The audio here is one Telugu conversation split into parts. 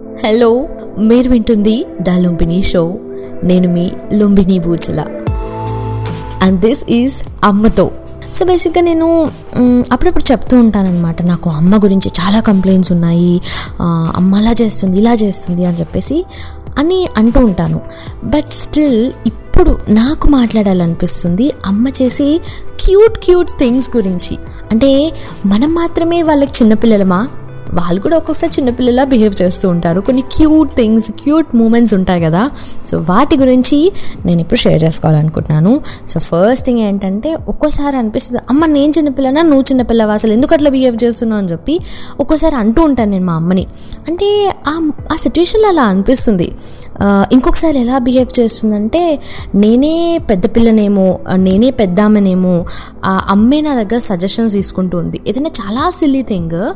హలో మీరు వింటుంది ద లుంబిని షో. నేను మీ Lumbini Boochala and this is అమ్మతో. సో బేసిక్గా నేను అప్పుడప్పుడు చెప్తూ ఉంటానన్నమాట నాకు అమ్మ గురించి చాలా కంప్లైంట్స్ ఉన్నాయి అమ్మ అలా చేస్తుంది ఇలా చేస్తుంది అని చెప్పేసి అని అంటూ ఉంటాను. బట్ స్టిల్ ఇప్పుడు నాకు మాట్లాడాలనిపిస్తుంది అమ్మ చేసే క్యూట్ క్యూట్ థింగ్స్ గురించి. అంటే మనం మాత్రమే వాళ్ళకి చిన్నపిల్లలమా? వాళ్ళు కూడా ఒక్కొక్కసారి చిన్నపిల్లలా బిహేవ్ చేస్తూ ఉంటారు. కొన్ని క్యూట్ థింగ్స్ క్యూట్ మూమెంట్స్ ఉంటాయి కదా. సో వాటి గురించి నేను ఇప్పుడు షేర్ చేసుకోవాలనుకుంటున్నాను. సో ఫస్ట్ థింగ్ ఏంటంటే ఒక్కోసారి అనిపిస్తుంది అమ్మ నేను చిన్నపిల్లనా? నువ్వు చిన్నపిల్లవా? అసలు ఎందుకు అట్లా బిహేవ్ చేస్తున్నావు? అని చెప్పి ఒక్కోసారి అంటూ ఉంటాను నేను మా అమ్మని. అంటే ఆ ఆ సిచ్యువేషన్లో అలా అనిపిస్తుంది. ఇంకొకసారి ఎలా బిహేవ్ చేస్తుందంటే నేనే పెద్ద పిల్లనేమో నేనే పెద్దామనేమో ఆ అమ్మే నా దగ్గర సజెషన్స్ తీసుకుంటూ ఉంది. ఏదైనా చాలా సిల్లీ థింగ్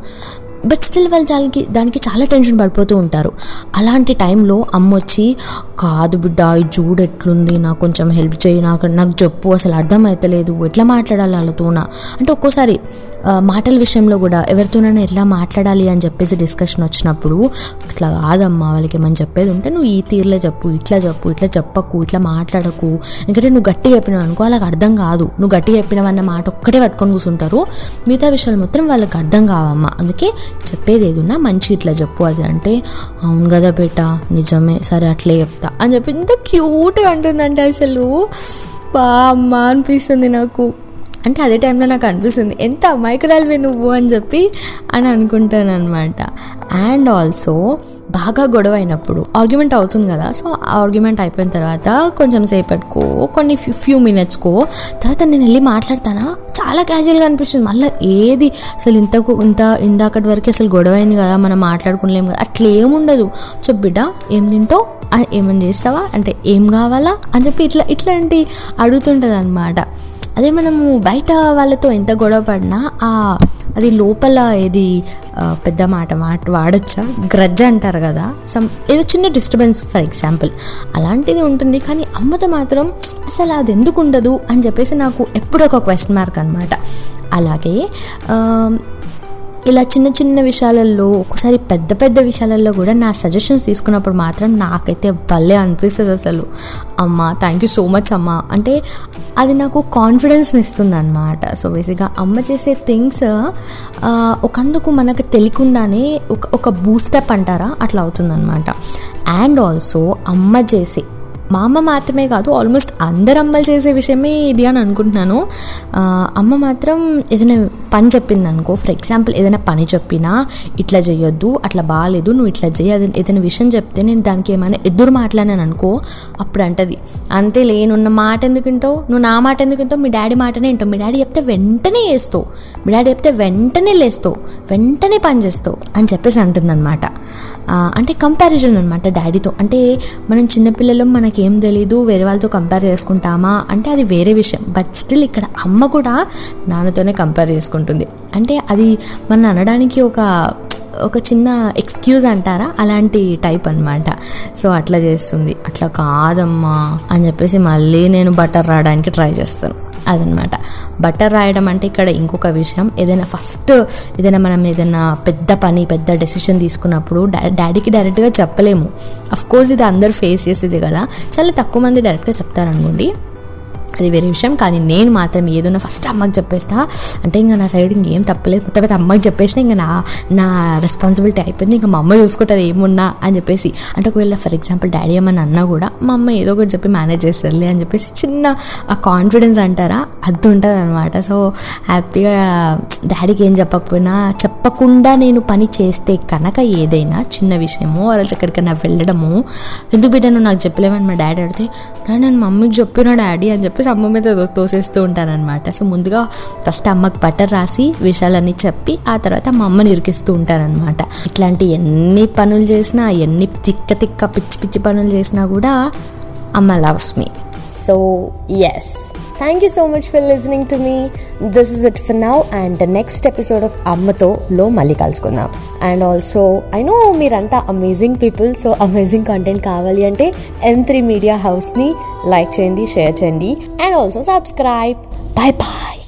బట్ స్టిల్ వాళ్ళు దానికి దానికి చాలా టెన్షన్ పడిపోతూ ఉంటారు. అలాంటి టైంలో అమ్మ వచ్చి కాదు బిడ్డ ఈ చూడు ఎట్లుంది నాకు కొంచెం హెల్ప్ చేయి నాకు నాకు చెప్పు అసలు అర్థమవుతలేదు ఎట్లా మాట్లాడాలి వాళ్ళతోనా? అంటే ఒక్కోసారి మాటల విషయంలో కూడా ఎవరితోనైనా ఎట్లా మాట్లాడాలి అని చెప్పేసి డిస్కషన్ వచ్చినప్పుడు ఇట్లా కాదమ్మా వాళ్ళకి ఏమని చెప్పేది ఉంటే నువ్వు ఈ తీరులో చెప్పు ఇట్లా చెప్పు ఇట్లా చెప్పకు ఇట్లా మాట్లాడకు. ఎందుకంటే నువ్వు గట్టిగా చెప్పినావు అనుకో వాళ్ళకి అర్థం కాదు. నువ్వు గట్టిగా చెప్పినవన్న మాట ఒక్కటే పట్టుకొని కూర్చుంటారు మిగతా విషయాలు మాత్రం వాళ్ళకి అర్థం కావమ్మా. అందుకే చెప్పేది ఏదున్నా మంచి ఇట్లా చెప్పు అది అంటే అవును కదా బేట నిజమే సరే అట్లే చెప్తా అని చెప్పి ఇంత క్యూట్గా అంటుందంటే అసలు. బా అమ్మ అనిపిస్తుంది నాకు. అంటే అదే టైంలో నాకు అనిపిస్తుంది ఎంత అమాయకురాలివి నువ్వు అని చెప్పి అని అనుకుంటాను అనమాట అండ్ ఆల్సో బాగా గొడవ అయినప్పుడు ఆర్గ్యుమెంట్ అవుతుంది కదా. సో ఆ ఆర్గ్యుమెంట్ అయిపోయిన తర్వాత కొంచెం సేపటికో కొన్ని ఫ్యూ మినిట్స్కో తర్వాత నేను వెళ్ళి మాట్లాడతానా? చాలా క్యాజువల్గా అనిపిస్తుంది. మళ్ళీ ఏది? అసలు ఇంతకు ఇంత ఇందాకటి వరకు అసలు గొడవ అయింది కదా మనం మాట్లాడుకోలేము కదా. అట్లా ఏముండదు చెప్పు బిడ్డ ఏం తింటావు? ఆ, ఏమని చేస్తావా? అంటే ఏం కావాలా? అని చెప్పి ఇట్లా ఇట్లాంటి అడుగుతుంటుంది అనమాట అదే మనము బయట వాళ్ళతో ఎంత గొడవ పడినా ఆ అది లోపల ఏది పెద్ద మాట మాట వాడచ్చా? గ్రజ్జ అంటారు కదా. సమ్ ఏదో చిన్న డిస్టర్బెన్స్ ఫర్ ఎగ్జాంపుల్ అలాంటిది ఉంటుంది కానీ అమ్మతో మాత్రం అసలు అది ఎందుకు ఉండదు అని చెప్పేసి నాకు ఎప్పుడొక ఒక క్వశ్చన్ మార్క్ అనమాట అలాగే ఇలా చిన్న చిన్న విషయాలలో ఒకసారి పెద్ద పెద్ద విషయాలలో కూడా నా సజెషన్స్ తీసుకున్నప్పుడు మాత్రం నాకైతే భలే అనిపిస్తుంది అసలు. అమ్మ థ్యాంక్ యూ సో మచ్ అమ్మ. అంటే అది నాకు కాన్ఫిడెన్స్ని ఇస్తుంది అనమాట సో బేసిక్గా అమ్మ చేసే థింగ్స్ ఒకందుకు మనకు తెలియకుండానే ఒక ఒక బూస్టప్ అంటారా? అట్లా అవుతుందన్నమాట. అండ్ ఆల్సో అమ్మ చేసే మా అమ్మ మాత్రమే కాదు ఆల్మోస్ట్ అందరు అమ్మలు చేసే విషయమే ఇది అని అనుకుంటున్నాను. అమ్మ మాత్రం ఏదైనా పని చెప్పింది అనుకో ఫర్ ఎగ్జాంపుల్ ఏదైనా పని చెప్పినా ఇట్లా చేయొద్దు అట్లా బాగాలేదు నువ్వు ఇట్లా చేయి ఏదైనా విషయం చెప్తే నేను దానికి ఏమైనా ఎదురు మాట్లాడాను అనుకో అప్పుడు అంటది అంతే లేనున్న మాట ఎందుకు వింటావు? నువ్వు నా మాట ఎందుకు వింటావు? మీ డాడీ మాటనే వింటావు. మీ డాడీ చెప్తే వెంటనే వేస్తావు మీ డాడీ చెప్తే వెంటనే లేస్తావు. వెంటనే పని చేస్తావు. అని చెప్పేసి అంటుందన్నమాట. అంటే కంపారిజన్ అనమాట డాడీతో అంటే మనం చిన్నపిల్లలు మనకేం తెలీదు వేరే వాళ్ళతో కంపేర్ చేసుకుంటామా? అంటే అది వేరే విషయం. బట్ స్టిల్ ఇక్కడ అమ్మ కూడా నాన్నతోనే కంపేర్ చేసుకుంటుంది. అంటే అది మనం అనడానికి ఒక ఒక చిన్న ఎక్స్క్యూజ్ అంటారా? అలాంటి టైప్ అనమాట సో అట్లా చేస్తుంది. అట్లా కాదమ్మా అని చెప్పేసి మళ్ళీ నేను బటర్ రాయడానికి ట్రై చేస్తాను. అదనమాట బటర్ రాయడం అంటే ఇక్కడ ఇంకొక విషయం. ఏదైనా ఫస్ట్ ఏదైనా మనం ఏదైనా పెద్ద పని పెద్ద డెసిషన్ తీసుకున్నప్పుడు డా- డాడీకి డైరెక్ట్గా చెప్పలేము. అఫ్ కోర్స్ ఇది అందరు ఫేస్ చేసేది కదా. చాలా తక్కువ మంది డైరెక్ట్గా చెప్తారనుకోండి. అది వేరే విషయం. కానీ నేను మాత్రం ఏదైనా ఫస్ట్ అమ్మకి చెప్పేస్తా. అంటే ఇంకా నా సైడ్ ఇంకేం తప్పలేదు. మొత్తం అమ్మకి చెప్పేసిన ఇంకా నా నా రెస్పాన్సిబిలిటీ అయిపోయింది. ఇంకా మా అమ్మ చూసుకుంటుంది ఏమున్నా అని చెప్పేసి. అంటే ఒకవేళ ఫర్ ఎగ్జాంపుల్ డాడీ ఏమన్నా అన్నా కూడా మా అమ్మ ఏదో ఒకటి చెప్పి మేనేజ్ చేస్తుంది అని చెప్పేసి చిన్న ఆ కాన్ఫిడెన్స్ అంటారా? అది ఉంటుంది అనమాట సో హ్యాపీగా డాడీకి ఏం చెప్పకపోయినా చెప్పకుండా నేను పని చేస్తే కనుక ఏదైనా చిన్న విషయమో వాళ్ళకి ఎక్కడికైనా వెళ్ళడము. ఎందుకు బిడ్డ నువ్వు నాకు చెప్పలేమని మా డాడీ అడిగితే నేను మమ్మీకి చెప్పిన డాడీ అని చెప్పేసి అమ్మ మీద తో- తోసేస్తూ ఉంటానన్నమాట సో ముందుగా ఫస్ట్ అమ్మకి బట్టర్ రాసి విషయాలన్నీ చెప్పి ఆ తర్వాత మా అమ్మని ఇరికిస్తూ ఉంటానన్నమాట ఇట్లాంటి ఎన్ని పనులు చేసినా ఎన్ని తిక్క తిక్క పిచ్చి పిచ్చి పనులు చేసినా కూడా అమ్మ loves me. So yes thank you so much for listening to me this is it for now and the next episode of అమ్మతో లో మళ్ళీ కలుసుకుందాం అండ్ ఆల్సో ఐ నో మీరంతా amazing people so amazing content కావాలి అంటే ఎం త్రీ మీడియా హౌస్ని లైక్ చేయండి షేర్ చేయండి and also subscribe bye bye